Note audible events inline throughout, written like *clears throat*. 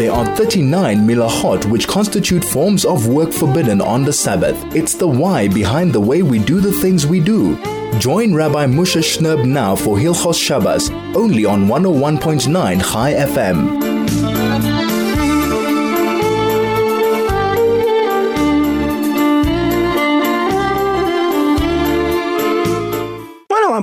There are 39 milahot which constitute forms of work forbidden on the Sabbath. It's the why behind the way we do the things we do. Join Rabbi Moshe Shnerb now for Hilchos Shabbos, only on 101.9 Chai FM.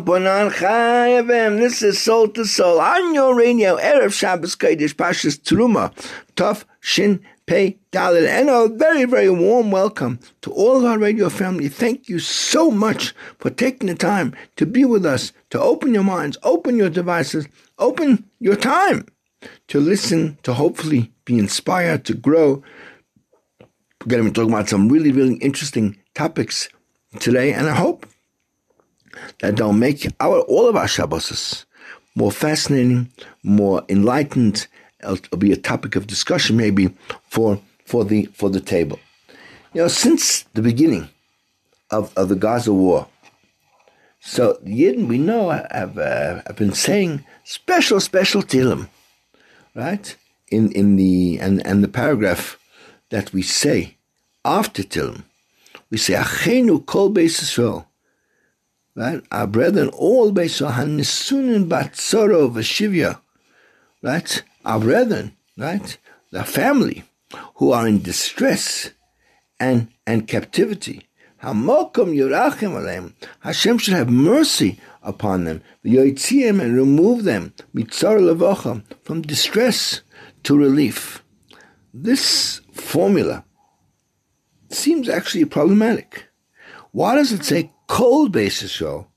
101.9 Chai FM. This is Soul to Soul on your radio. Erev Shabbos Kodesh Pashas Truma. Tov Shin Pei Dalit. And a very, very warm welcome to all of our radio family. Thank you so much for taking the time to be with us, to open your minds, open your devices, open your time to listen, to hopefully be inspired, to grow. We're going to be talking about some really, really interesting topics today, and I hope that they'll make our all of our Shabbos more fascinating, more enlightened. It'll be a topic of discussion maybe for for the for the table. You know, since the beginning of, of the Gaza war, so Yidden we know have uh, have been saying special special Tehillim, right? In in the and and the paragraph that we say after Tehillim, we say Achenu Kol Beis Yisrael right? Our brethren all based on Hanisunin Batsoro Vashivya, right? Our brethren, right? The family who are in distress and, and captivity. Hamokum Yerachim Aleim. Hashem should have mercy upon them. Yoitziim and remove them mitzar levocha from distress to relief. This formula seems actually problematic. Why does it say cold basis show,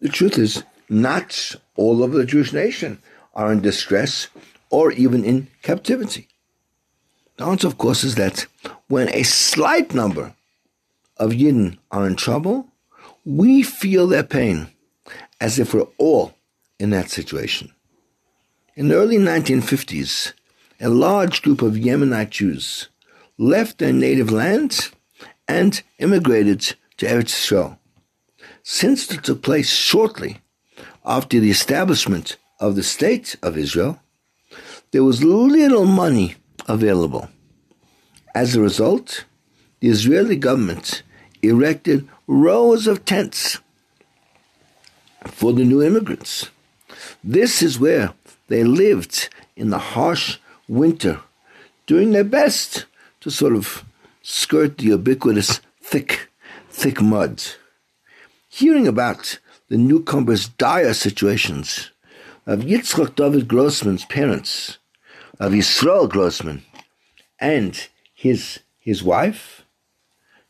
the truth is, not all of the Jewish nation are in distress or even in captivity. The answer, of course, is that when a slight number of Yidden are in trouble, we feel their pain as if we're all in that situation. In the early 1950s, a large group of Yemenite Jews left their native land and immigrated to Eretz Yisrael. Since it took place shortly after the establishment of the State of Israel, there was little money available. As a result, the Israeli government erected rows of tents for the new immigrants. This is where they lived in the harsh winter, doing their best to sort of skirt the ubiquitous thick thick mud. Hearing about the newcomers' dire situations of Yitzchak David Grossman's parents, of Yisrael Grossman, and his, his wife,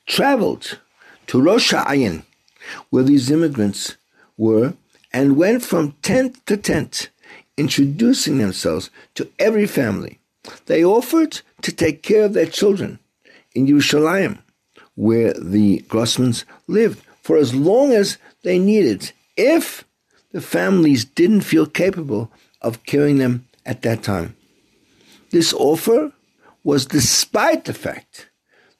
traveled to Rosh Ayin, where these immigrants were, and went from tent to tent, introducing themselves to every family. They offered to take care of their children in Yerushalayim where the Grossmans lived for as long as they needed, if the families didn't feel capable of carrying them at that time. This offer was despite the fact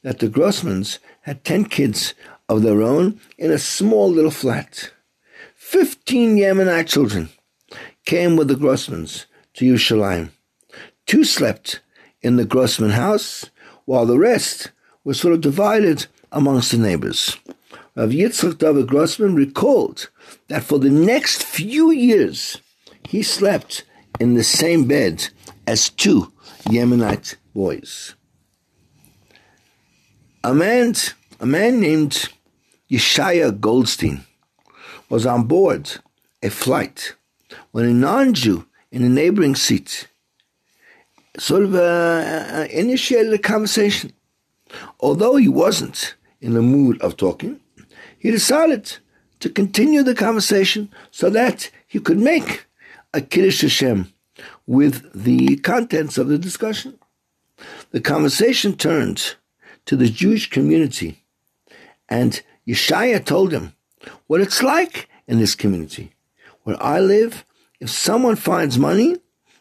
that the Grossmans had 10 kids of their own in a small little flat. 15 Yemenite children came with the Grossmans to Yerushalayim. Two slept in the Grossman house, while the rest were sort of divided amongst the neighbors. Rav Yitzchak David Grossman recalled that for the next few years, he slept in the same bed as two Yemenite boys. A man, a man named Yeshaya Goldstein was on board a flight when a non-Jew in a neighboring seat sort of uh, uh initiated a conversation. Although he wasn't in the mood of talking, he decided to continue the conversation so that he could make a Kiddush Hashem with the contents of the discussion. The conversation turned to the Jewish community, and Yeshaya told him what it's like in this community. Where I live, if someone finds money,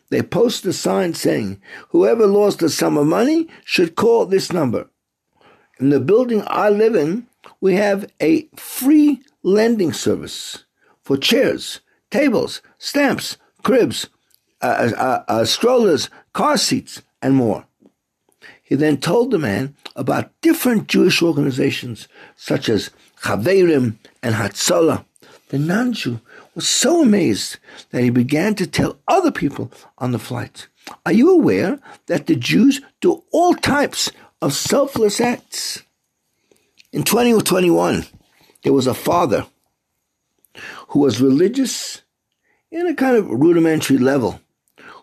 they post a sign saying, Whoever lost a sum of money should call this number. In the building I live in, we have a free lending service for chairs, tables, stamps, cribs, uh, uh, uh, strollers, car seats, and more. He then told the man about different Jewish organizations such as Chaverim and Hatzalah. The non-Jew was so amazed that he began to tell other people on the flight, Are you aware that the Jews do all types of selfless acts? In 2021, there was a father who was religious in a kind of rudimentary level,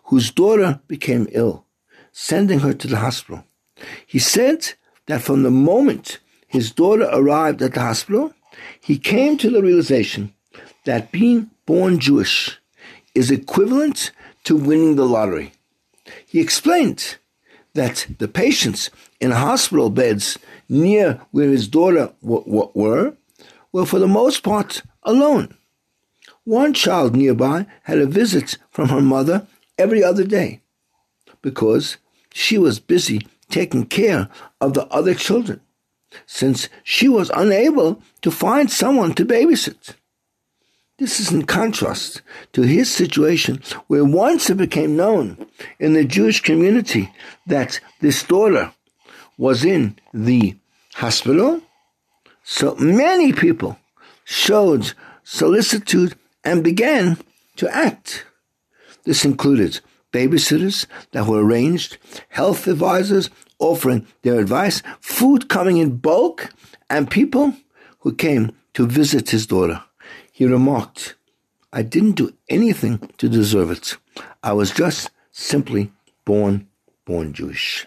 whose daughter became ill, sending her to the hospital. He said that from the moment his daughter arrived at the hospital, he came to the realization that being born Jewish is equivalent to winning the lottery. He explained that the patients in hospital beds near where his daughter w- w- were were for the most part alone. One child nearby had a visit from her mother every other day because she was busy taking care of the other children since she was unable to find someone to babysit. This is in contrast to his situation where once it became known in the Jewish community that this daughter was in the hospital, so many people showed solicitude and began to act. This included babysitters that were arranged, health advisors offering their advice, food coming in bulk, and people who came to visit his daughter. He remarked, I didn't do anything to deserve it. I was just simply born, born Jewish.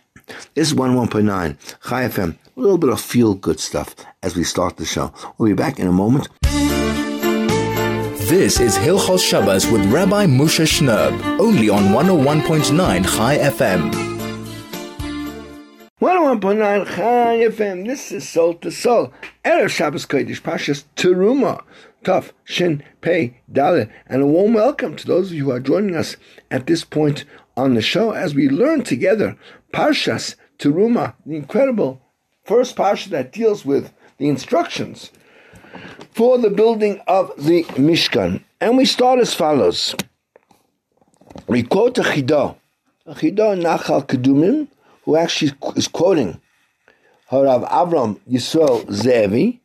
This is 11.9 Chai FM. A little bit of feel good stuff as we start the show. We'll be back in a moment. This is Hilchos Shabbos with Rabbi Moshe Shnerb, only on 101.9 Chai FM. 101.9 Chai FM. This is Soul to Soul. Erev Shabbos Kodesh Pashas Teruma. Tough, Shin, Pei, Dalet, and a warm welcome to those of you who are joining us at this point on the show as we learn together Parshas Teruma, the incredible first Parsha that deals with the instructions for the building of the Mishkan. And we start as follows. We quote a Chidah, a Chidah Nachal Kedumim, who actually is quoting Harav Avram Yisrael Zevi,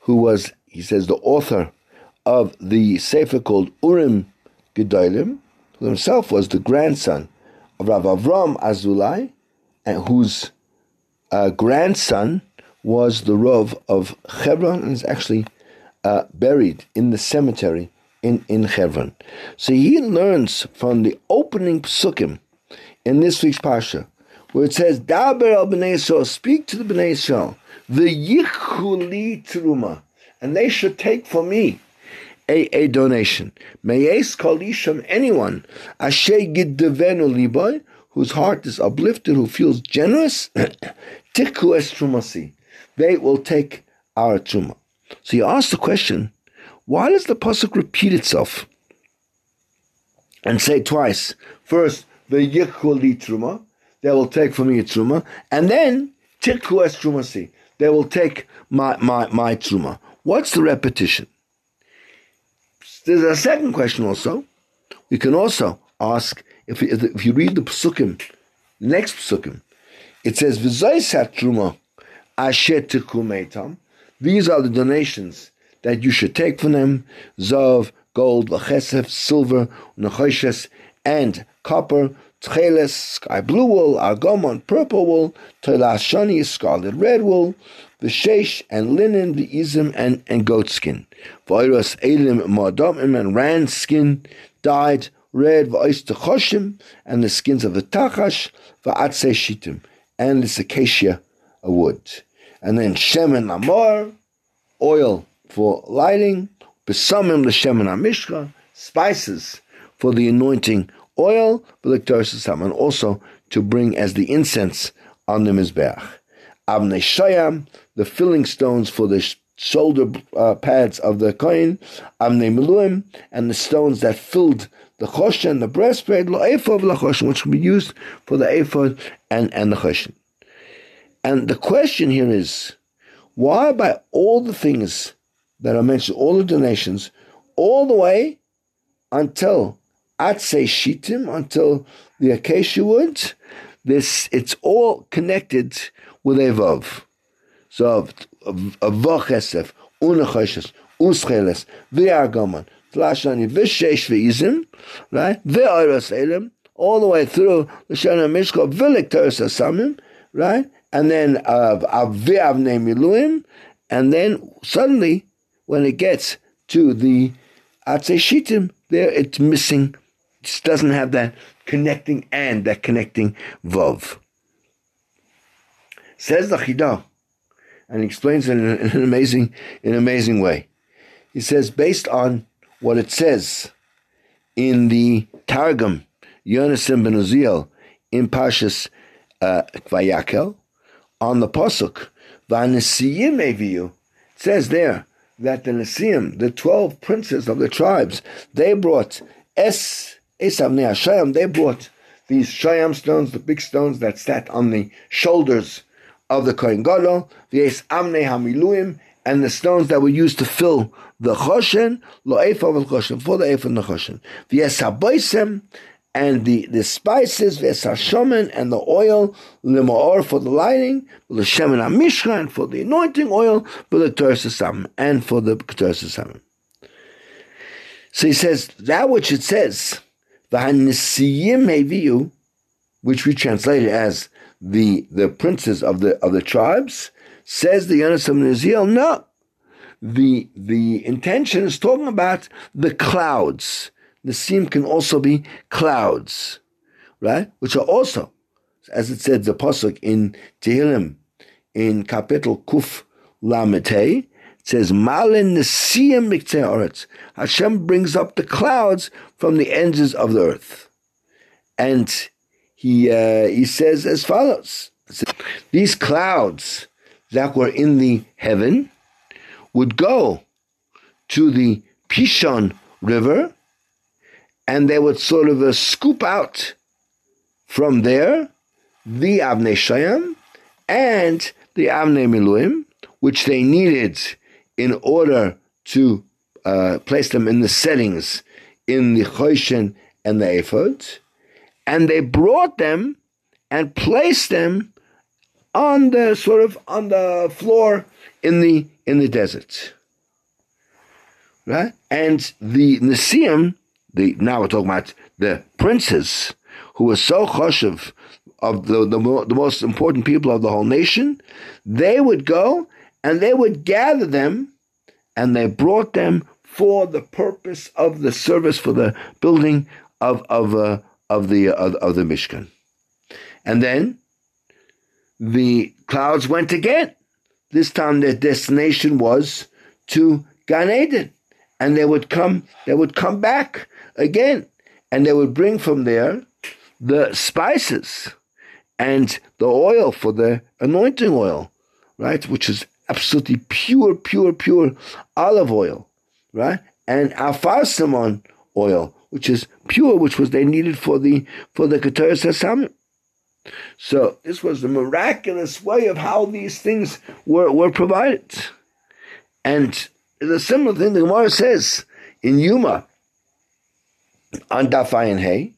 who was he says the author of the sefer called Urim Gedolim, who himself was the grandson Rav Avram Azulai, and whose uh, grandson was the Rav of Hebron and is actually uh, buried in the cemetery in, in Hebron. So he learns from the opening psukim in this week's Pasha, where it says, Daber al b'nei Yisrael, speak to the b'nei Yisrael, the yichuli truma, and they should take for me a, a donation. Meyes kalisham anyone ashe giddevenu liboy whose heart is uplifted, who feels generous, *clears throat* tikku es trumasi. They will take our truma. So you ask the question, why does the pasuk repeat itself and say twice? First, the yichuli truma, they will take from me a truma, and then tikku es trumasi, they will take my my my truma. What's the repetition? There's a second question also. We can also ask if, if you read the psukim, next psukim, it says. These are the donations that you should take from them: zav, gold, v'chesef, silver, nechoshes, and copper, tcheles, sky blue wool, argomon, purple wool, telas shani, scarlet red wool, the sheish and linen, the izim and, and goat skin. Vairas elim madamim and ran skin dyed red v'ois techoshim and the skins of the tachash v'atse shitim and this acacia wood. And then shemen amor, oil for lighting, besamim l'shemen amishka, spices for the anointing oil, and also to bring as the incense on the mizbeach. Avnei shayam, the filling stones for the shoulder uh, pads of the kohen, Avnei Meluim, and the stones that filled the choshen, the breastplate, lo ephod l'choshen, which can be used for the ephod and, and the choshen. And the question here is, why by all the things that are mentioned, all the donations, all the way until Atse Shitim until the acacia wood. This it's all connected with a. So a vav chesef, unachoshes, uscheles, v'argaman, tlashani, v'sheish v'izim, right? V'oros elim, all the way through the Shana Mishko, v'lik teres samim, right? And then uh, v'avne miluim, and then suddenly, when it gets to the Atse Shitim, there it's missing, it just doesn't have that connecting and, that connecting Vav. Says the Chidah, and explains it *laughs* in, an amazing, in an amazing way. He says, based on what it says in the Targum, Yonasan ben Uziel, in Pashas uh, Vayakel, on the Pasuk, Vanisiyim Eviyu, it says there that the Nesiim, the 12 princes of the tribes, they brought Es Esavne Hashayim, they brought these Shayam stones, the big stones that sat on the shoulders of the Kohen Gadol, the Es Amne Hamiluim, and the stones that were used to fill the Choshen, Lo Efa Choshen, for the Efa and the Choshen. The Es Haboisem, and the, the spices, v'esashomen, and the oil, l'ma'or for the lighting, l'shemen amishra, and for the anointing oil, Torah and for the Torah So he says, that which it says, v'hanisiyim heviyu, which we translate as the, the princes of the, of the tribes, says the Yonasim Niziel, no. The, the intention is talking about the clouds the seam can also be clouds, right? Which are also, as it said, the pasuk in Tehillim, in capital Kuf Lamete, it says, Malin Nesiyim Oretz. Hashem brings up the clouds from the ends of the earth. And he, uh, he says as follows. These clouds that were in the heaven would go to the Pishon River and they would sort of uh, scoop out from there the Avnei Shayam and the Avnei Miluim, which they needed in order to uh, place them in the settings in the Choshen and the Ephod, and they brought them and placed them on the sort of on the floor in the in the desert. Right? And the Nesiim the now we're talking about the princes who were so choshev of the, the, the most important people of the whole nation, they would go and they would gather them and they brought them for the purpose of the service for the building of of uh, of the of, of the Mishkan. And then the clouds went again. This time their destination was to Gan Eden. And they would come, they would come back again. And they would bring from there the spices and the oil for the anointing oil, right? Which is absolutely pure, pure, pure olive oil, right? And afarsimon oil, which is pure, which was they needed for the for the Keter Sasamim. So this was the miraculous way of how these things were, were provided. And the similar thing the Gemara says in Yuma, on Dafayin Hay,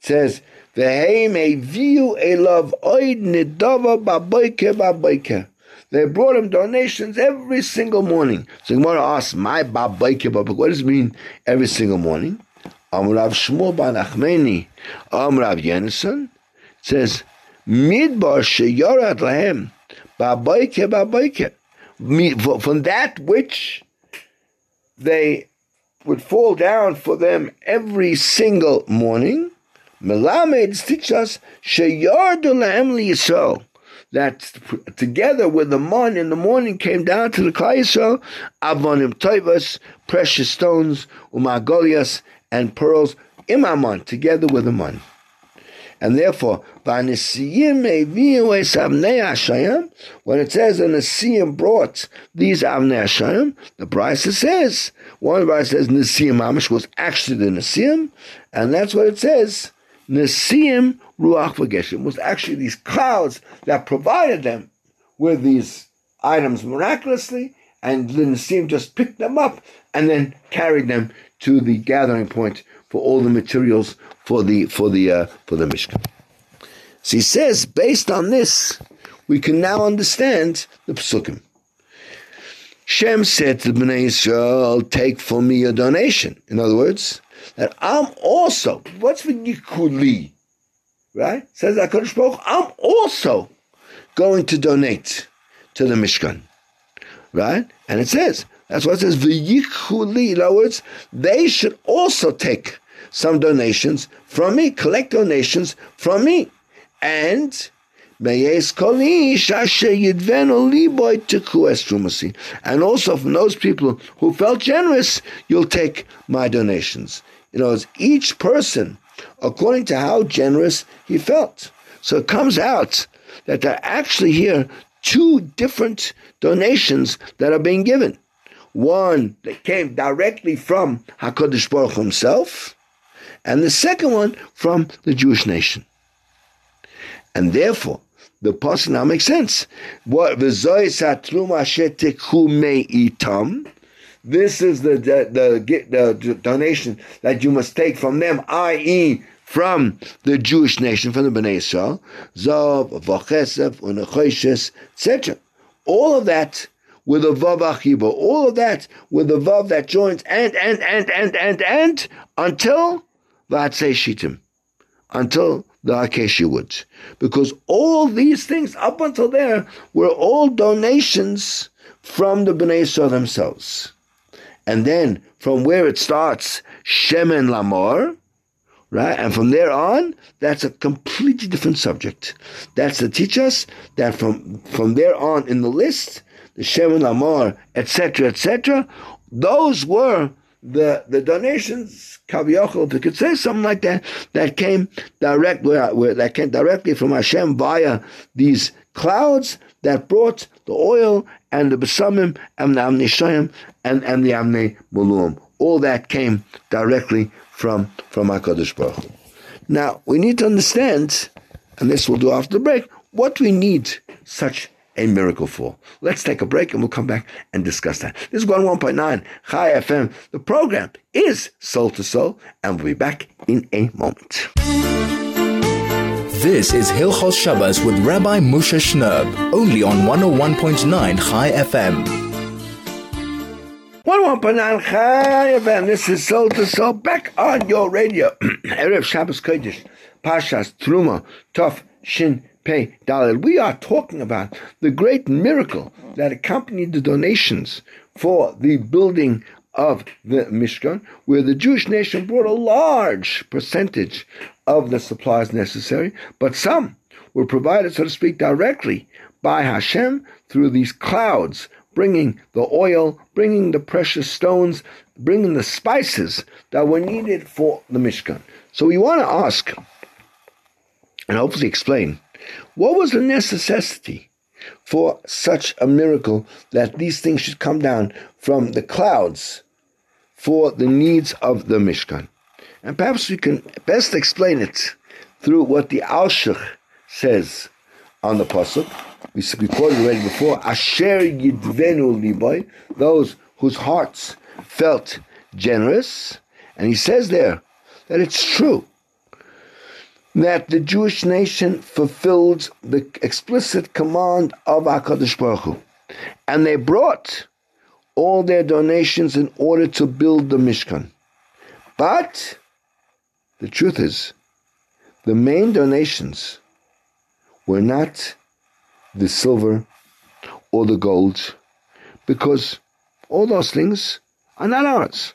says, Ve'hei may view a love oid nidava baboike baboike. They brought him donations every single morning. So Gemara asks, my baboike baboike, what does it mean every single morning? Amrav Shmuel ban Achmeni, Amrav Yenison, says, Midbar sheyorat lahem, baboike baboike. From that which they would fall down for them every single morning. Melamed teach us sheyardu lahem Yisrael that together with the mon in the morning came down to the Klal Yisrael, avonim toivas, precious stones, umagolias, and pearls, imamon, together with mon. And therefore, when it says the Nesiyim brought these Avnei Hashayim, the Brisa says, one of the Brisa says Nesiyim Amish was actually the Nesiyim, and that's what it says. Nesiyim Ruach V'Geshem was actually these clouds that provided them with these items miraculously, and the just picked them up and then carried them to the gathering point for all the materials for the for the uh, for the Mishkan. So he says, based on this, we can now understand the psukim. Shem said to Bnei Israel, take from me a donation. In other words, that I'm also, what's the Yikuli? Right? Says HaKadosh Baruch I'm also going to donate to the Mishkan. Right? And it says, that's what it says, V'yichuli. In other words, they should also take some donations from me, collect donations from me. And and also from those people who felt generous, you'll take my donations. You know, it's each person according to how generous he felt. So it comes out that they're actually here two different donations that are being given. One that came directly from Hakadosh Baruch himself, and the second one from the Jewish nation. And therefore, the pasuk now makes sense. What? This is the the, the the donation that you must take from them, i.e., from the Jewish nation, from the Bnei Israel, Zav, Vachesef, Unachoshes, etc. All of that with a Vav Achiba, all of that with a Vav that joins and, and, and, and, and, and, until Vatsei Shitim, until the acacia woods. Because all these things up until there were all donations from the Bnei Yisrael themselves. And then from where it starts, Shemen Lamor, right? And from there on, that's a completely different subject. That's to teach us that from, from there on in the list, the Shemen Lamor, etc., etc., those were the the donations, Kaviochel, if you could say something like that, that came direct where, where that came directly from Hashem via these clouds that brought the oil and the besamim and the amnishayim and, and the amne mulum. All that came directly from from Hakadosh Baruch. Hu. Now we need to understand, and this we'll do after the break, what we need such a miracle for. Let's take a break and we'll come back and discuss that. This is one 1.9 Chai FM. The program is Soul to Soul, and we'll be back in a moment. This is Hilchos Shabbos with Rabbi Moshe Shnerb, only on 101.9 Chai FM. 101.9 Chai FM. This is Soul to Soul, back on your radio. *clears throat* Erev Shabbos Kodesh, Pashas, Truma, Tov, Shin, Pei Dalil. We are talking about the great miracle that accompanied the donations for the building of the Mishkan, where the Jewish nation brought a large percentage of the supplies necessary, but some were provided, so to speak, directly by Hashem through these clouds, bringing the oil, bringing the precious stones, bringing the spices that were needed for the Mishkan. So we want to ask, and hopefully explain, what was the necessity for such a miracle that these things should come down from the clouds for the needs of the Mishkan? And perhaps we can best explain it through what the Alshich says on the pasuk. We, quoted already before. Asher yidvenu liboy, those whose hearts felt generous, and he says there that it's true that the Jewish nation fulfilled the explicit command of HaKadosh Baruch Hu. And they brought all their donations in order to build the Mishkan. But the truth is, the main donations were not the silver or the gold, because all those things are not ours.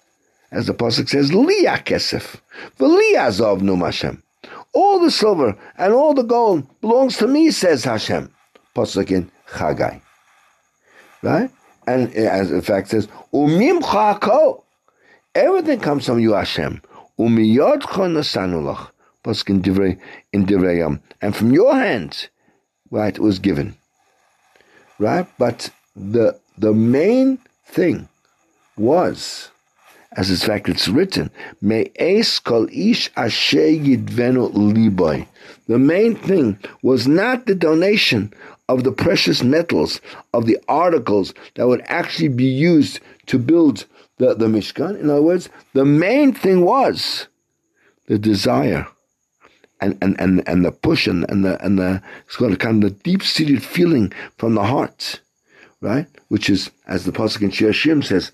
As the Pasuk says, Liya Kesef, V'liyazov Num Hashem. All the silver and all the gold belongs to me, says Hashem. Pasuk in Chagai. Right? And uh, as in fact says, Umim. Everything comes from you, Hashem. Umiyodcha nasanulach. Pasuk in Divrei, in Divrei And from your hands, right, was given. Right? But the the main thing was as in fact it's written, May kol ish asher yidvenu liboy. The main thing was not the donation of the precious metals, of the articles that would actually be used to build the, the Mishkan. In other words, the main thing was the desire and, and, and, and the push and, and the and the sort of kind of the deep seated feeling from the heart, right? Which is as the pasuk in Shir Shim says,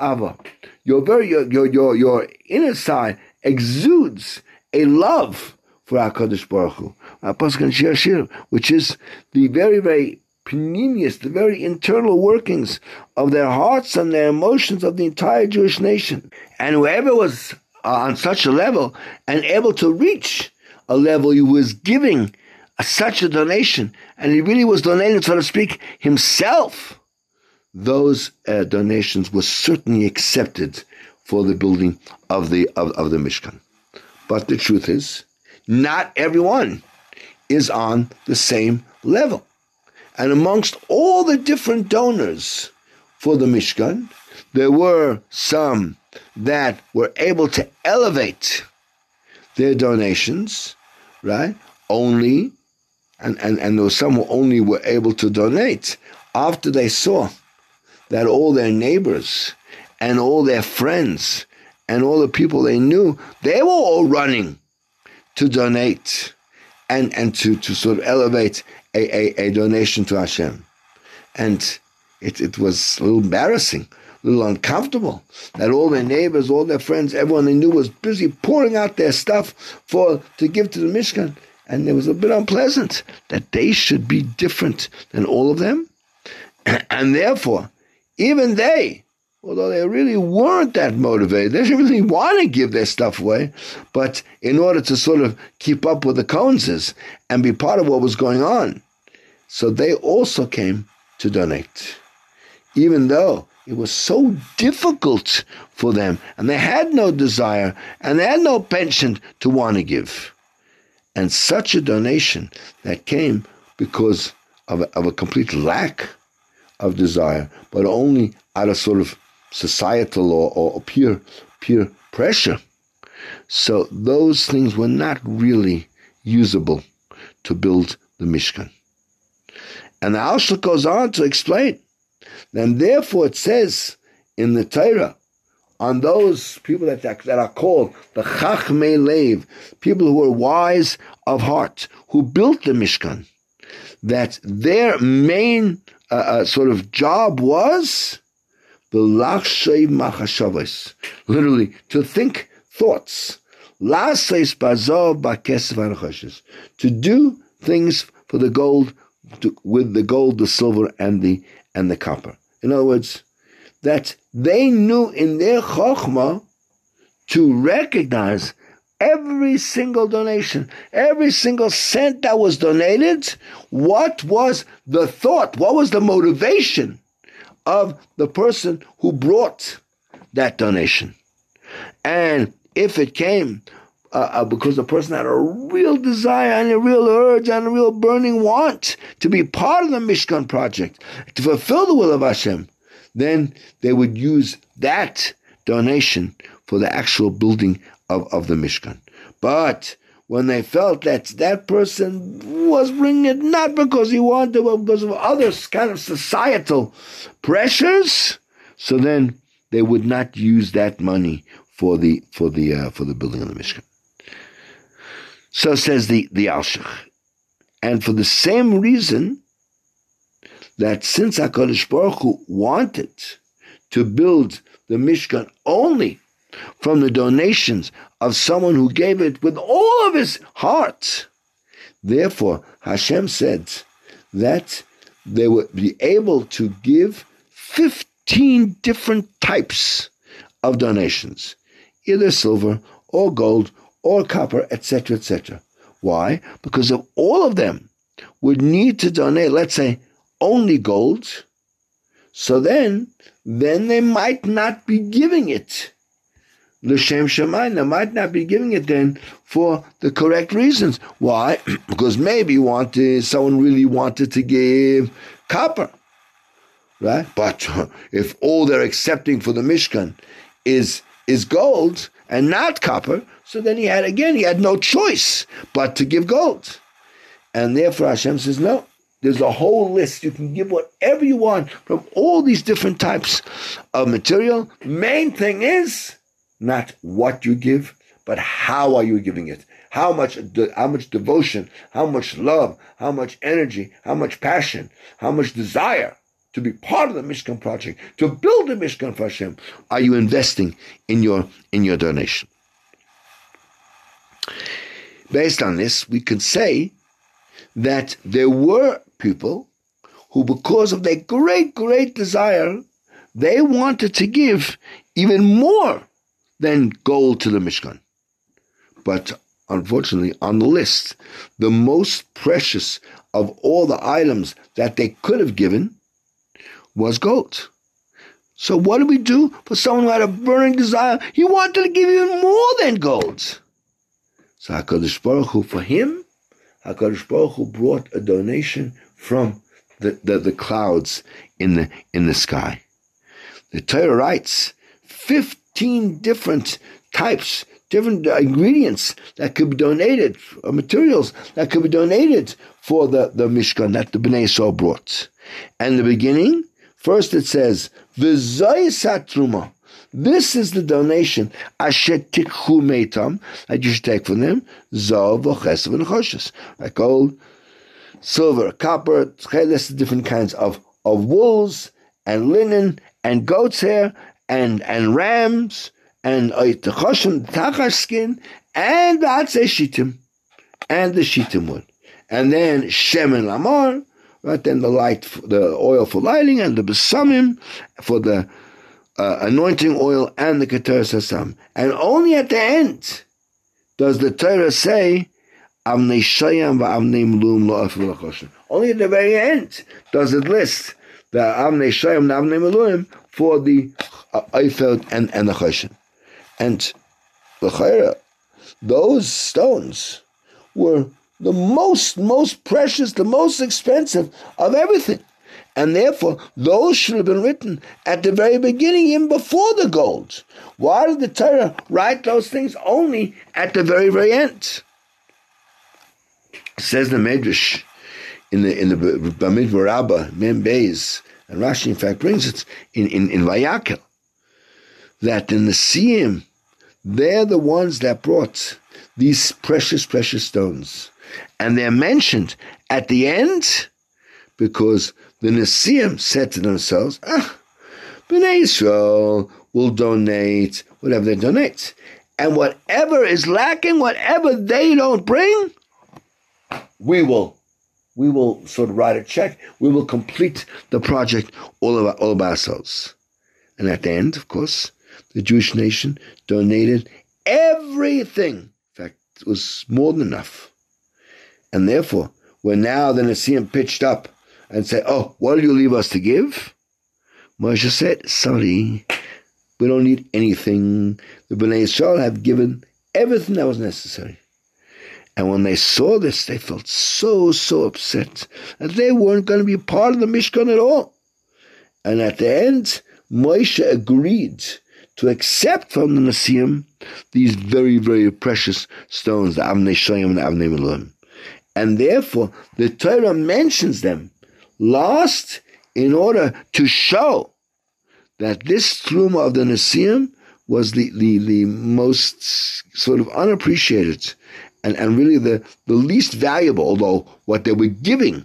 Ava. Your very your, your your your inner side exudes a love for HaKadosh Baruch Hu. Uh, pasuk in Shir Shir, which is the very, very panemius, the very internal workings of their hearts and their emotions of the entire Jewish nation. And whoever was uh, on such a level and able to reach a level he was giving a, such a donation, and he really was donating, so to speak, himself, those uh, donations were certainly accepted for the building of the of, of the Mishkan. But the truth is, not everyone is on the same level. And amongst all the different donors for the Mishkan, there were some that were able to elevate their donations, right? Only, and, and, and there were some who only were able to donate after they saw that all their neighbors and all their friends and all the people they knew, they were all running to donate and, and to, to sort of elevate a, a, a donation to Hashem. And it, it was a little embarrassing a little uncomfortable that all their neighbors, all their friends, everyone they knew was busy pouring out their stuff for to give to the Mishkan. And it was a bit unpleasant that they should be different than all of them. *clears throat* And therefore, even they, although they really weren't that motivated, they didn't really want to give their stuff away, but in order to sort of keep up with the Cohenses and be part of what was going on, so they also came to donate. Even though it was so difficult for them, and they had no desire, and they had no penchant to want to give. And such a donation that came because of a, of a complete lack of desire, but only out of sort of societal or, or peer peer pressure. So those things were not really usable to build the Mishkan. And the Alshach goes on to explain then therefore it says in the Torah on those people that, that are called the Chachmei Lev, people who are wise of heart, who built the Mishkan, that their main uh, uh, sort of job was the Lachshei Machashavas, literally to think thoughts, to do things for the gold, to, with the gold, the silver, and the and the copper. In other words, that they knew in their chokhmah to recognize every single donation, every single cent that was donated, what was the thought, what was the motivation of the person who brought that donation. And if it came uh, uh, because the person had a real desire and a real urge and a real burning want to be part of the Mishkan project, to fulfill the will of Hashem, then they would use that donation for the actual building of, of the Mishkan. But when they felt that that person was bringing it not because he wanted, but because of other kind of societal pressures, so then they would not use that money for the for the uh, for the building of the Mishkan. So says the, the Alshach. And for the same reason that since HaKadosh Baruch Hu wanted to build the Mishkan only from the donations of someone who gave it with all of his heart, therefore Hashem said that they would be able to give 15 different types of donations, either silver or gold or copper, etc., etc. Why? Because if all of them would need to donate, let's say, only gold, so then, then they might not be giving it. L'shem Shemayim, they might not be giving it then for the correct reasons. Why? *clears throat* because maybe wanted, someone really wanted to give copper, right? But *laughs* if all they're accepting for the Mishkan is is gold and not copper, so then he had, again, he had no choice but to give gold. And therefore Hashem says, no, there's a whole list. You can give whatever you want from all these different types of material. Main thing is not what you give, but how are you giving it? How much, how much devotion, how much love, how much energy, how much passion, how much desire to be part of the Mishkan project, to build the Mishkan for Hashem, are you investing in your in your donation? Based on this, we can say that there were people who, because of their great, great desire, they wanted to give even more than gold to the Mishkan. But unfortunately, on the list, the most precious of all the items that they could have given was gold. So what do we do for someone who had a burning desire? He wanted to give even more than gold. So HaKadosh Baruch Hu, for him, HaKadosh Baruch Hu brought a donation from the, the, the clouds in the, in the sky. The Torah writes 15 different types, different ingredients that could be donated, or materials that could be donated for the, the Mishkan that the Bnei Yisrael brought. And the beginning, first it says, satruma. This is the donation asher tikhu meitam that you should take from them. Zav v'chesav and choshes, like gold, silver, copper, tcheles, different kinds of of wools and linen and goat's hair and and rams and the tachash skin and the shittim and the shittim wood, and then shemen lamar right? Then the light, the oil for lighting, and the besamim for the uh, anointing oil and the Keter Sasam. And only at the end does the Torah say, Only at the very end does it list the Avnei Shayam and Avnei Meluim for the uh, Eifel and, and the Choshen. And the Chayra, those stones were the most, most precious, the most expensive of everything. And therefore, those should have been written at the very beginning, even before the gold. Why did the Torah write those things only at the very, very end? says the Medrash in the in the Bamidbar Rabbah, Mem Beis, and Rashi in fact brings it in, in, in Vayakel, that in the Siyim, they're the ones that brought these precious, precious stones. And they're mentioned at the end because the Nasiim said to themselves, ah, Bnei Israel will donate whatever they donate. And whatever is lacking, whatever they don't bring, we will we will sort of write a check. We will complete the project all of, all of ourselves. And at the end, of course, the Jewish nation donated everything. In fact, it was more than enough. And therefore, when now the Nasiim pitched up and say, Oh, what you leave us to give? Moshe said, Sorry, we don't need anything. The Bnei Yisrael have given everything that was necessary. And when they saw this, they felt so, so upset that they weren't going to be part of the Mishkan at all. And at the end, Moshe agreed to accept from the Nasiim these very, very precious stones, the Avnei Shoyim and the Avnei Meluim. And therefore, the Torah mentions them lost in order to show that this truma of the Nasiim was the, the, the most sort of unappreciated and, and really the, the least valuable, although what they were giving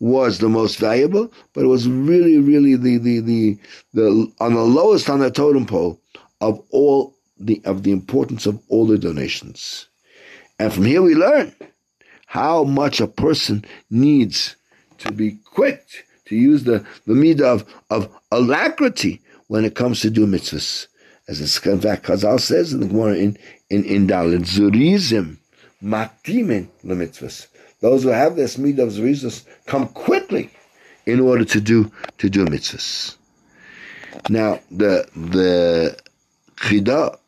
was the most valuable, but it was really, really the, the, the, the on the lowest on the totem pole of all the of the importance of all the donations. And from here we learn how much a person needs to be quick to use the, the midah of, of alacrity when it comes to do mitzvahs. As in fact, Chazal says in the Gemara in, in, in Dalit, Zurizim, Matimin mitzvahs. Those who have this midah of Zurizos come quickly in order to do to do mitzvahs. Now, the the Chida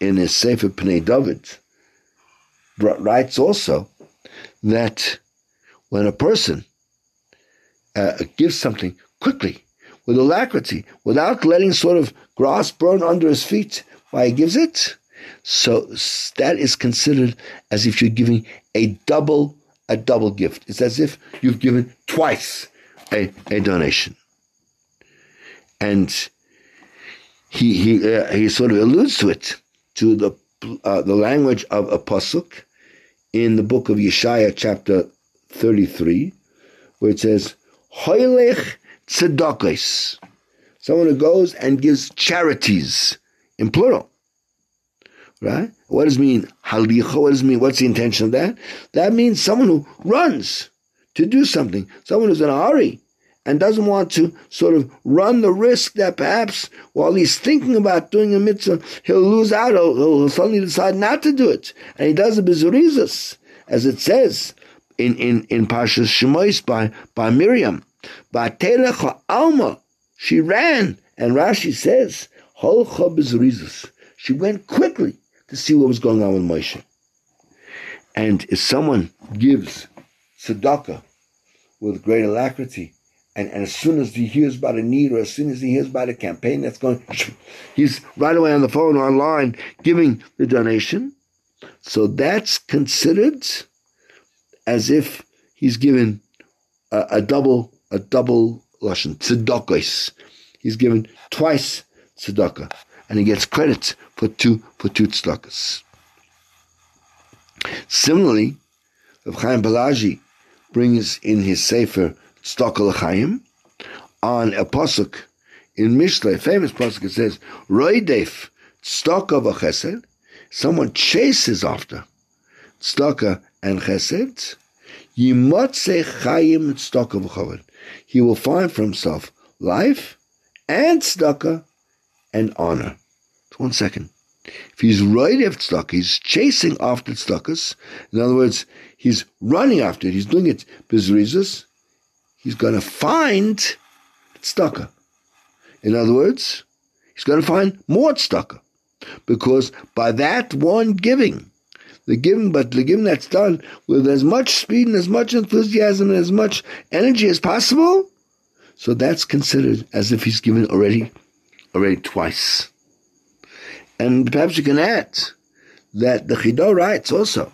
in his Sefer Pnei David writes also that when a person uh, gives something quickly, with alacrity, without letting sort of grass burn under his feet while he gives it. So that is considered as if you're giving a double a double gift. It's as if you've given twice a, a donation. And he he uh, he sort of alludes to it to the uh, the language of a pasuk in the book of Yeshaya, chapter thirty-three, where it says, "Hoylech tzedakos," someone who goes and gives charities in plural. Right? What does mean halicha? What does mean? What's the intention of that? That means someone who runs to do something, someone who's in a hurry and doesn't want to sort of run the risk that perhaps while he's thinking about doing a mitzvah, he'll lose out, he'll, he'll suddenly decide not to do it. And he does a bizurizas, as it says in, in, in Pashas Shemois by, by Miriam. Alma, she ran, and Rashi says, Holcha bizurizas. She went quickly to see what was going on with Moshe. And if someone gives tzedakah with great alacrity, and, and as soon as he hears about a need or as soon as he hears about a campaign that's going, *laughs* he's right away on the phone or online giving the donation. So that's considered as if he's given a, a double, a double lashon tzedakos. He's given twice tzedakah, and he gets credit for two for two tzedakahs. Similarly, Rav Chaim Pelagi brings in his sefer Stokel Chaim on a pasuk in Mishle, famous pasuk. It says, "Roidef tzedakah v'chesed." Someone chases after tzedakah and chesed. Yimotze chayim tzedakah v'chavod. He will find for himself life and tzedakah and honor. One second. If he's right after tzedakah, he's chasing after tzedakahs. In other words, he's running after it. He's doing it bizrizas he's going to find tzedakah. In other words, he's going to find more tzedakah. Because by that one giving, the giving, but the giving that's done with as much speed and as much enthusiasm and as much energy as possible, so that's considered as if he's given already, already twice. And perhaps you can add that the Chidah writes also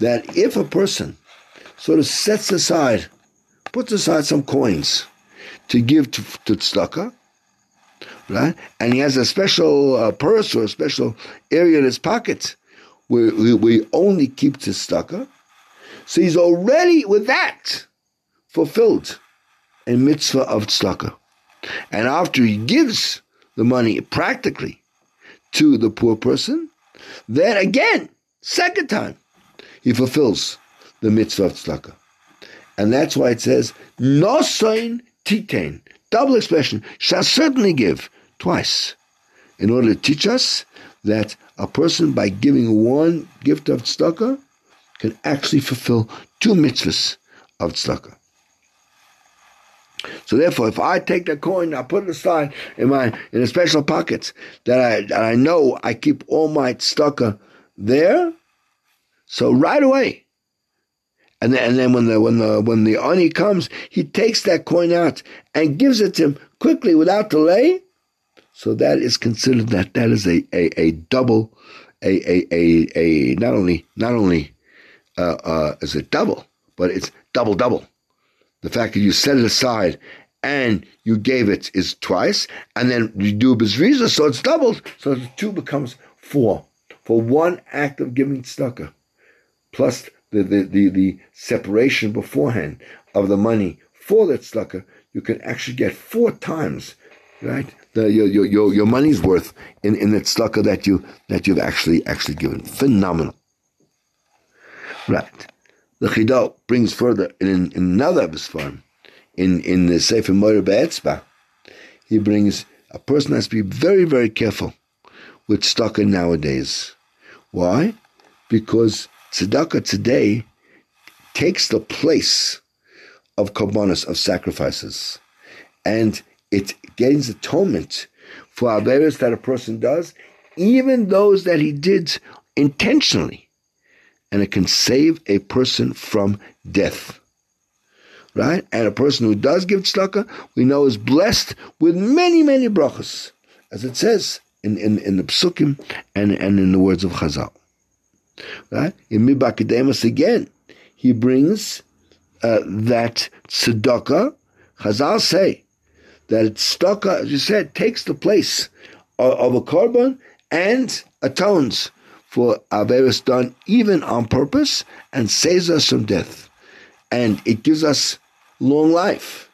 that if a person sort of sets aside puts aside some coins to give to, to tzedakah, right? And he has a special uh, purse or a special area in his pocket where, we only keep tzedakah. So he's already with that fulfilled a mitzvah of tzedakah. And after he gives the money practically to the poor person, then again, second time, he fulfills the mitzvah of tzedakah. And that's why it says, Nosain titain, double expression, shall certainly give twice, in order to teach us that a person, by giving one gift of tzedakah, can actually fulfill two mitzvahs of tzedakah. So therefore, if I take the coin, I put it aside in my in a special pocket that I that I know I keep all my tzedakah there. So right away, and then, and then when the when the when the ani comes, he takes that coin out and gives it to him quickly without delay. So that is considered that that is a a, a double, a, a a a not only not only uh, uh, is it double, but it's double double. The fact that you set it aside and you gave it is twice, and then you do bizriza, so it's doubled. So the two becomes four for one act of giving tzedakah, plus the, the, the, the separation beforehand of the money for that tzedakah, you can actually get four times, right? The, your, your, your, your money's worth in, in the tzedakah that you that you've actually actually given. Phenomenal. Right. The Chidah brings further in, in another of his form, in, in the Sefer Moreh Be'etzba, he brings a person has to be very, very careful with tzedakah nowadays. Why? Because tzedakah today takes the place of korbanos, of sacrifices, and it gains atonement for averos that a person does, even those that he did intentionally, and it can save a person from death. Right? And a person who does give tzedakah, we know is blessed with many, many brachas, as it says in, in, in the psukim and, and in the words of Chazal. Right? In Midbar Kedemos again, he brings uh, that tzedakah, Chazal say that tzedakah, as you said, takes the place of a korban and atones for Averis done even on purpose and saves us from death. And it gives us long life.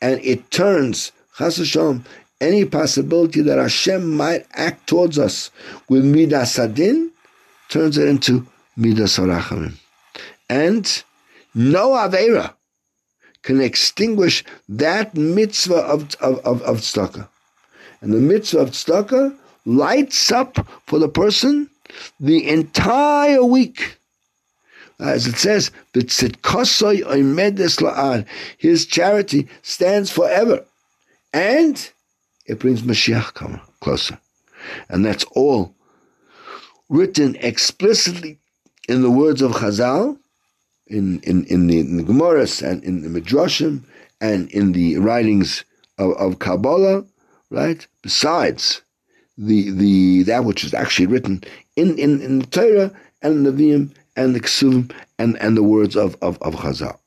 And it turns, Chas any possibility that Hashem might act towards us with Midas Adin, turns it into Midas Arachamim. And no Avera can extinguish that mitzvah of, of, of, of tzedakah. And the mitzvah of tzedakah lights up for the person the entire week. As it says, his charity stands forever. And it brings Mashiach closer. And that's all written explicitly in the words of Chazal, in, in, in the, in the Gemaras and in the Midrashim, and in the writings of, of Kabbalah, right? Besides the the that which is actually written in, in, in the Torah and the Nevi'im and the Ksuvim and, and the words of, of, of Chazal.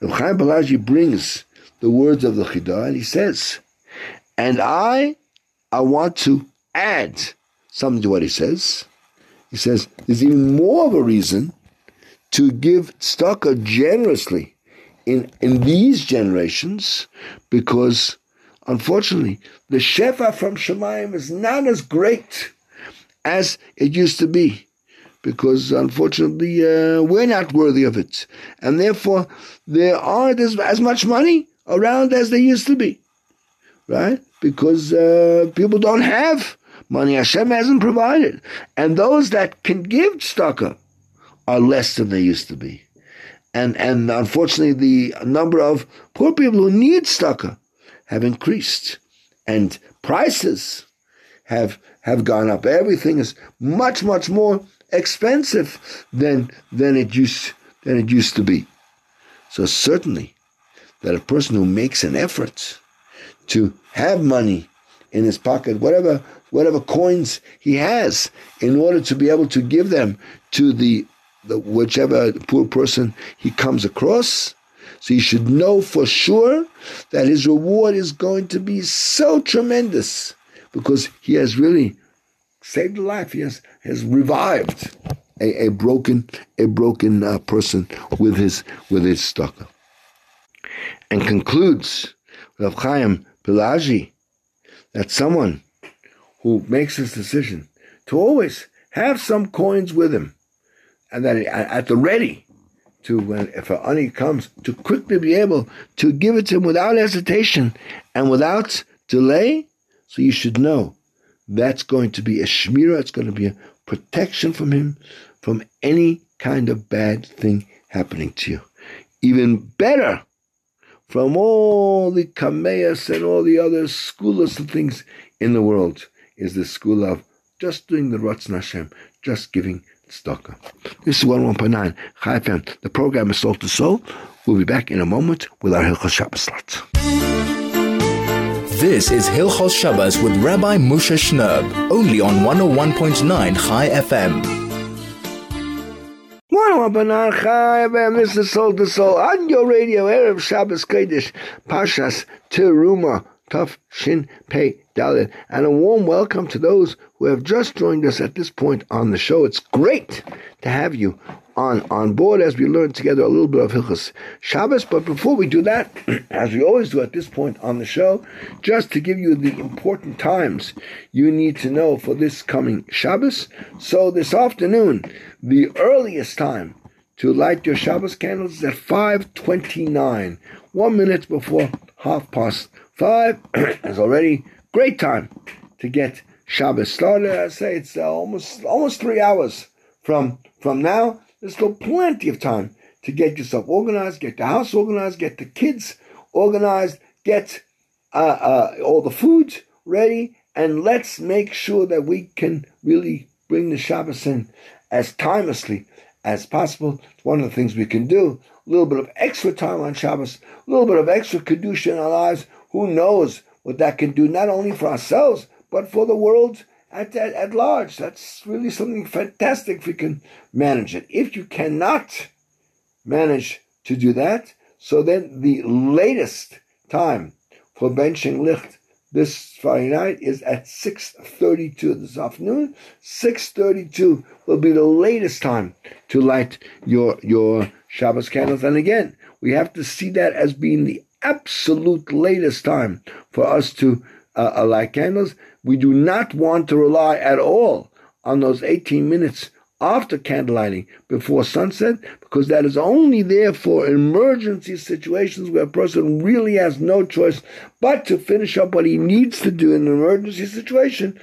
Rav Chaim Pelagi brings the words of the Chidah and he says, and I, I want to add something to what he says. He says, there's even more of a reason to give tzedakah generously in, in these generations because unfortunately the shefa from Shemayim is not as great as it used to be, because unfortunately uh, we're not worthy of it, and therefore there aren't as, as much money around as there used to be, right? Because uh, people don't have money. Hashem hasn't provided, and those that can give tzedakah are less than they used to be, and and unfortunately the number of poor people who need tzedakah have increased, and prices have have gone up. Everything is much, much more expensive than than it used than it used to be. So certainly that a person who makes an effort to have money in his pocket, whatever whatever coins he has, in order to be able to give them to the, the whichever poor person he comes across. So he should know for sure that his reward is going to be so tremendous because he has really saved a life. He has, has revived a, a broken a broken uh, person with his with his tzedakah. And concludes Rav Chaim Pelagi that someone who makes this decision to always have some coins with him, and that at the ready to when if an ani comes to quickly be able to give it to him without hesitation and without delay, so you should know that's going to be a shmirah. it's going to be a protection from him from any kind of bad thing happening to you. Even better, from all the kameas and all the other schools and things in the world, is the school of just doing the Ratzon Hashem, just giving tzedakah. This is 101.9 Chai FM. The program is Soul to Soul. We'll be back in a moment with our Hilchot Shabbos slot. This is Hilchos Shabbos with Rabbi Moshe Shnerb, only on 101.9 Chai FM. 101.9 Chai FM, this is Soul to Soul on your radio, Erev Shabbos Kodesh, Pashas Teruma, Tuf Shin Pei Dalit, and a warm welcome to those who have just joined us at this point on the show. It's great to have you on, on board as we learn together a little bit of Hilchas Shabbos. But before we do that, *clears throat* as we always do at this point on the show, just to give you the important times you need to know for this coming Shabbos. So this afternoon, the earliest time to light your Shabbos candles is at 5.29, one minute before half past five. *clears throat* is already great time to get Shabbos started. I say it's uh, almost almost three hours from from now there's still plenty of time to get yourself organized, get the house organized, get the kids organized, get uh, uh, all the foods ready, and let's make sure that we can really bring the Shabbos in as timelessly as possible. It's one of the things we can do. A little bit of extra time on Shabbos, a little bit of extra Kedusha in our lives. Who knows what that can do, not only for ourselves, but for the world at, at, at large. That's really something fantastic if we can manage it. If you cannot manage to do that, so then the latest time for benching licht this Friday night is at 6.32 this afternoon. 6.32 will be the latest time to light your, your Shabbos candles. And again, we have to see that as being the absolute latest time for us to uh, uh light candles. We do not want to rely at all on those 18 minutes after candlelighting before sunset because that is only there for emergency situations where a person really has no choice but to finish up what he needs to do in an emergency situation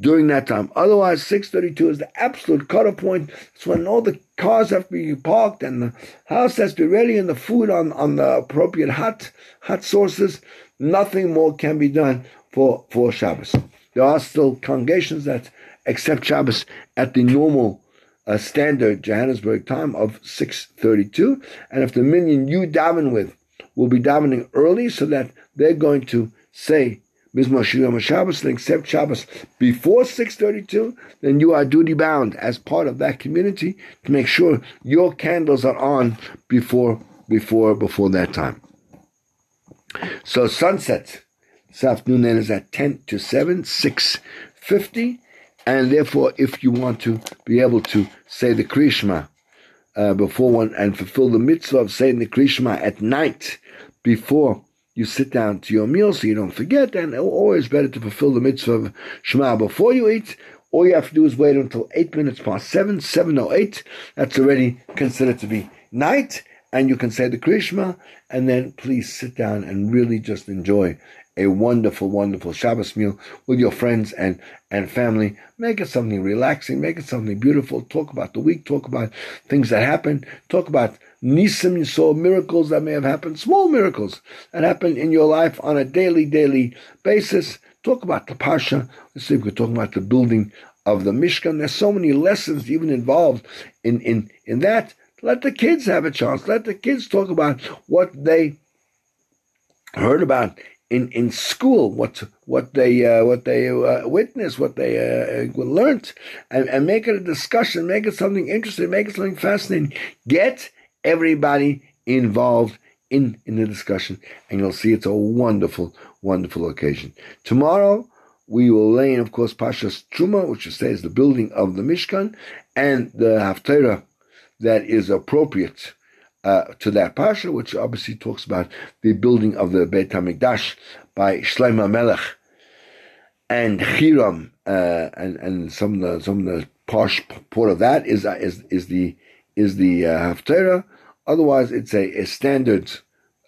during that time. Otherwise, 632 is the absolute cutoff point. It's when all the cars have to be parked and the house has to be ready and the food on, on the appropriate hot hot sources. Nothing more can be done for, for Shabbos. There are still congregations that accept Shabbos at the normal uh, standard Johannesburg time of 6.32. And if the minyan you daven with will be davening early so that they're going to say Shiyom Shabbos before 6.32, then you are duty bound as part of that community to make sure your candles are on before before before that time. So sunset this afternoon then is at 10 to 7, 6.50. And therefore, if you want to be able to say the Krishma uh, before one and fulfill the mitzvah of saying the Krishma at night before you sit down to your meal so you don't forget, and always better to fulfill the mitzvah of Shema before you eat. All you have to do is wait until 8 minutes past 7, seven or eight. That's already considered to be night, and you can say the Krishma, and then please sit down and really just enjoy a wonderful, wonderful Shabbos meal with your friends and, and family. Make it something relaxing, make it something beautiful. Talk about the week, talk about things that happened, talk about nisim, you saw miracles that may have happened, small miracles that happen in your life on a daily, daily basis. Talk about the Pasha. Let's see if we're talking about the building of the Mishkan. There's so many lessons even involved in, in, in that. Let the kids have a chance. Let the kids talk about what they heard about in, in school what what they uh, what they uh, witnessed, what they uh, learned, and, and make it a discussion, make it something interesting, make it something fascinating. Get everybody involved in in the discussion, and you'll see it's a wonderful, wonderful occasion. Tomorrow we will lay in, of course, Pasha's Truma, which says the building of the Mishkan, and the Haftarah that is appropriate uh, to that Pasha, which obviously talks about the building of the Beit Hamikdash by Shlomo Melech and Hiram, uh, and and some of the some of the posh part of that is is is the is the uh, Haftarah. Otherwise, it's a, a standard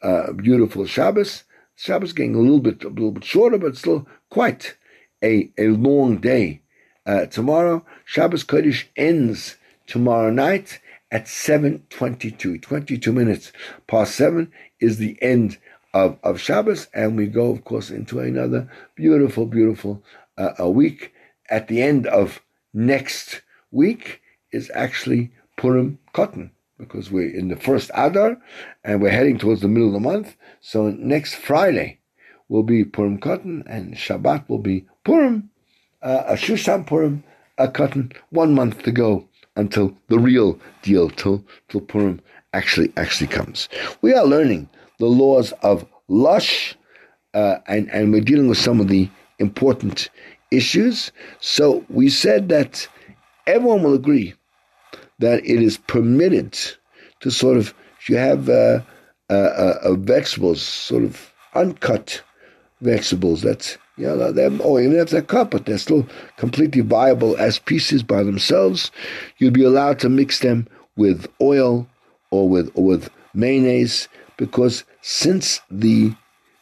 uh, beautiful Shabbos. Shabbos getting a little bit a little bit shorter, but still quite a a long day. Uh, tomorrow, Shabbos Kodesh ends tomorrow night at 7.22, 22 minutes past 7 is the end of, of Shabbos, and we go, of course, into another beautiful, beautiful uh, a week. At the end of next week is actually Purim Katan, because we're in the first Adar, and we're heading towards the middle of the month. So next Friday will be Purim Katan, and Shabbat will be Purim, uh, a Shushan Purim, a Katan, one month to go until the real deal, till, till Purim actually actually comes. We are learning the laws of losh, uh, and, and we're dealing with some of the important issues. So we said that everyone will agree that it is permitted to sort of, if you have uh, uh, uh vegetables, sort of uncut vegetables, that's you know, them, or even if they're cut, but they're still completely viable as pieces by themselves. You'd be allowed to mix them with oil or with or with mayonnaise because since the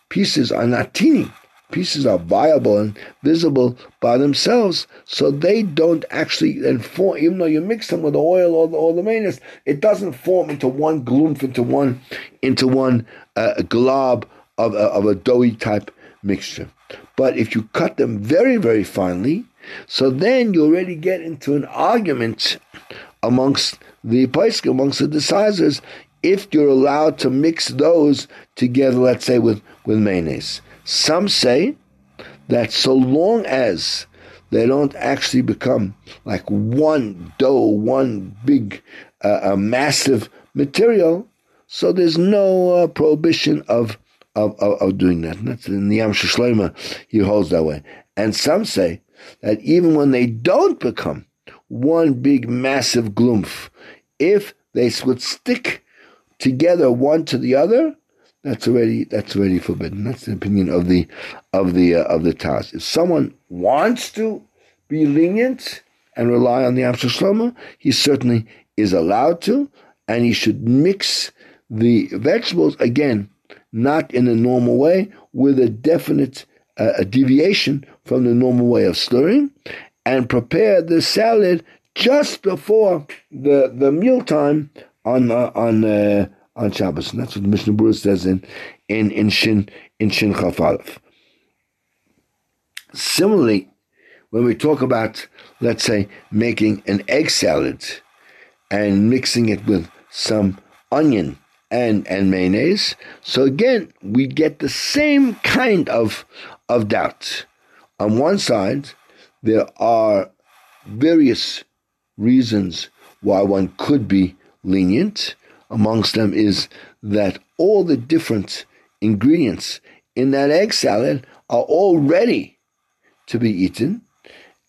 pieces are not teeny, pieces are viable and visible by themselves, so they don't actually then form. Even though you mix them with the oil or the, or the mayonnaise, it doesn't form into one gloom, into one into one uh, glob of, of a doughy type mixture. But if you cut them very, very finely, so then you already get into an argument amongst the Paiskim, amongst the decisors, if you're allowed to mix those together, let's say with, with mayonnaise. Some say that so long as they don't actually become like one dough, one big, uh, massive material, so there's no uh, prohibition of of, of, of doing that. And that's in the Yam he holds that way. And some say that even when they don't become one big massive glumph, if they would stick together one to the other, that's already that's already forbidden. That's the opinion of the of the uh, of the Taz. If someone wants to be lenient and rely on the Amshel he certainly is allowed to, and he should mix the vegetables again, not in a normal way, with a definite uh, a deviation from the normal way of stirring, and prepare the salad just before the the meal time on uh, on uh, on Shabbos. And that's what the Mishnah Berurah says in in in Shin in Shin Chaf Similarly, when we talk about let's say making an egg salad and mixing it with some onion and and mayonnaise, so again we get the same kind of of doubt. On one side, there are various reasons why one could be lenient. Amongst them is that all the different ingredients in that egg salad are all ready to be eaten,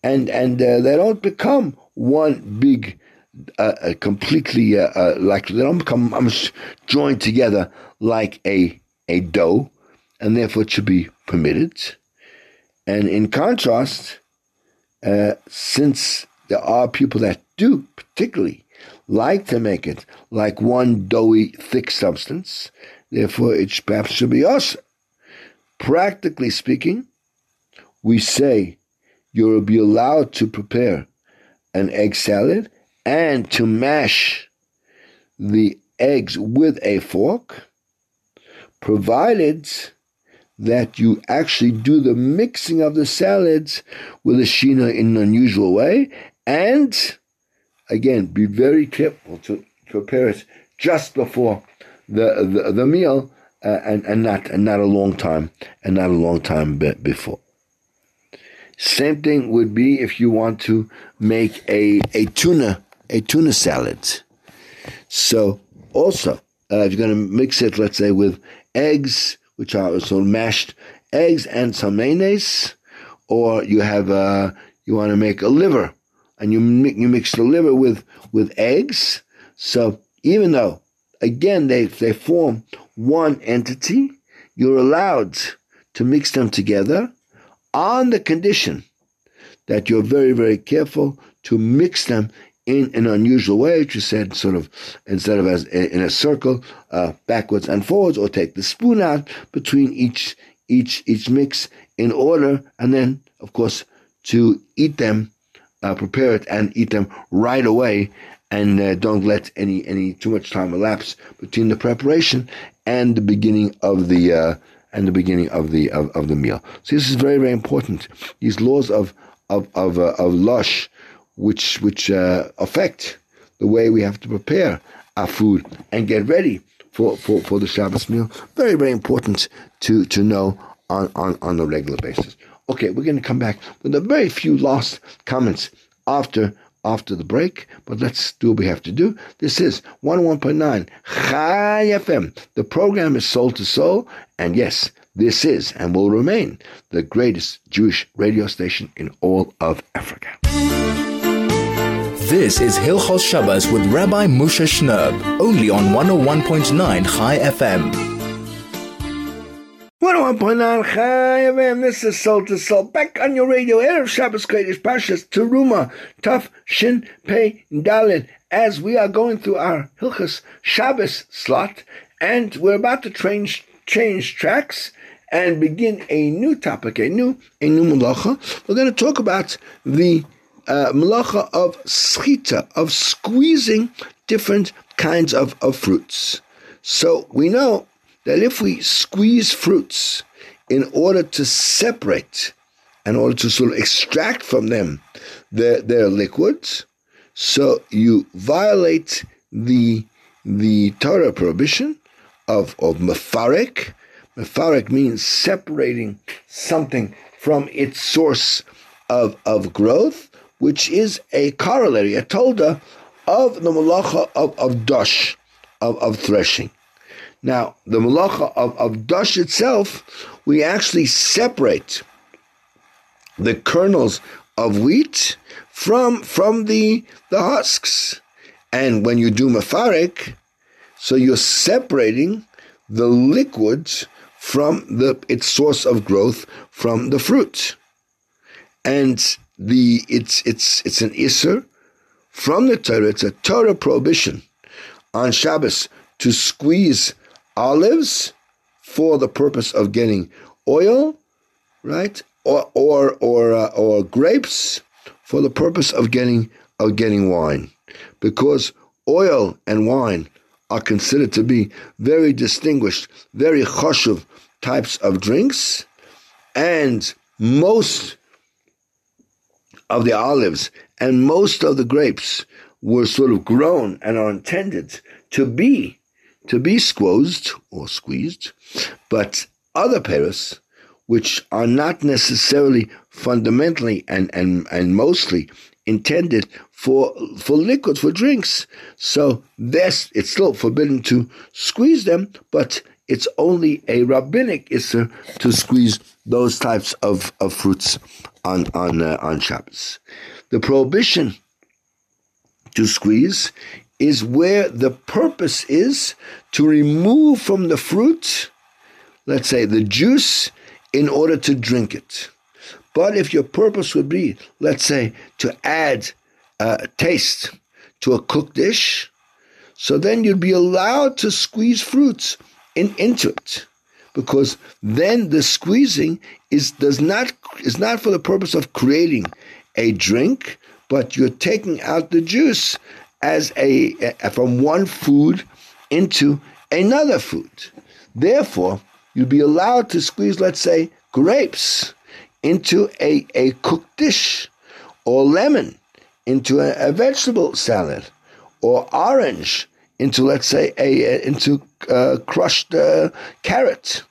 and and uh, they don't become one big, uh, uh completely uh, uh, like they don't become um, joined together like a a dough, and therefore it should be permitted. And in contrast, uh, since there are people that do particularly like to make it like one doughy, thick substance. Therefore, it perhaps should be us. Practically speaking, we say you'll be allowed to prepare an egg salad and to mash the eggs with a fork, provided that you actually do the mixing of the salads with a shinui in an unusual way and again, be very careful to prepare it just before the the, the meal uh, and and not and not a long time and not a long time before. Same thing would be if you want to make a a tuna a tuna salad. So also, uh, if you're going to mix it, let's say with eggs, which are so mashed eggs and some mayonnaise, or you have uh, you want to make a liver and you you mix the liver with with eggs. So even though again they they form one entity, you're allowed to mix them together on the condition that you're very very careful to mix them in an unusual way, which you said sort of instead of as in a circle, uh, backwards and forwards, or take the spoon out between each each each mix in order, and then of course to eat them uh, prepare it and eat them right away, and uh, don't let any any too much time elapse between the preparation and the beginning of the uh, and the beginning of the of, of the meal. So this is very very important. These laws of of of uh, of losh, which which uh, affect the way we have to prepare our food and get ready for, for, for the Shabbos meal. Very very important to to know on, on, on a regular basis. Okay, we're going to come back with a very few last comments after after the break, but let's do what we have to do. This is 101.9 Chai FM. The program is Soul to Soul, and yes, this is and will remain the greatest Jewish radio station in all of Africa. This is Hilchos Shabbos with Rabbi Moshe Shnerb, only on 101.9 Chai FM. 101.9 Chai this is Soul to Soul. Back on your radio, Erev Shabbos Kodesh Pashas Teruma, Tough Shin Pei Dalin, as we are going through our Hilchas Shabbos slot, and we're about to change, change tracks and begin a new topic, a new, a new malacha. We're going to talk about the uh, malacha of schita, of squeezing different kinds of, of fruits. So we know that if we squeeze fruits in order to separate, in order to sort of extract from them their, their liquids, so you violate the the Torah prohibition of, of mefarek. Mefarek means separating something from its source of, of growth, which is a corollary, a tolda of the malacha of, of dosh, of, of threshing. Now, the malacha of, of dash itself, we actually separate the kernels of wheat from from the the husks. And when you do mafarik, so you're separating the liquids from the its source of growth from the fruit. And the it's it's it's an isser from the Torah, it's a Torah prohibition on Shabbos to squeeze olives for the purpose of getting oil, right? Or or or uh, or grapes for the purpose of getting of getting wine, because oil and wine are considered to be very distinguished, very choshev types of drinks, and most of the olives and most of the grapes were sort of grown and are intended to be to be squozed or squeezed, but other pears, which are not necessarily fundamentally and, and, and mostly intended for for liquids for drinks. So this it's still forbidden to squeeze them, but it's only a rabbinic issur to squeeze those types of, of fruits on on uh, on Shabbos. The prohibition to squeeze is where the purpose is to remove from the fruit, let's say the juice, in order to drink it. But if your purpose would be, let's say, to add uh, taste to a cooked dish, so then you'd be allowed to squeeze fruits in, into it because then the squeezing is does not is not for the purpose of creating a drink, but you're taking out the juice as a, a from one food into another food. Therefore, you'd be allowed to squeeze, let's say, grapes into a, a cooked dish, or lemon into a, a vegetable salad, or orange into, let's say, a, into uh, crushed uh, carrot.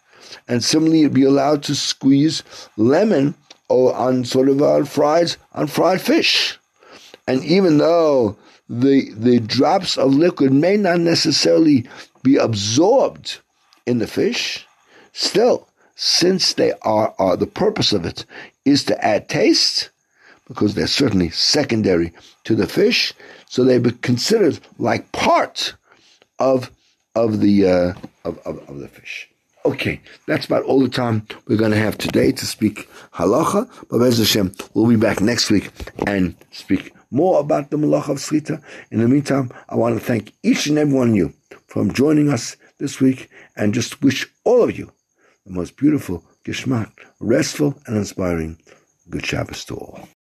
And similarly, you'd be allowed to squeeze lemon or on sort of on on fried fish. And even though the the drops of liquid may not necessarily be absorbed in the fish, still, since they are, are the purpose of it is to add taste, because they're certainly secondary to the fish, so they be considered like part of of the uh, of, of, of the fish. Okay, that's about all the time we're going to have today to speak halacha. But Hashem, we'll be back next week and speak more about the malach of Srita. In the meantime, I want to thank each and every one of you for joining us this week and just wish all of you the most beautiful, gishmak, restful, and inspiring good Shabbos to all.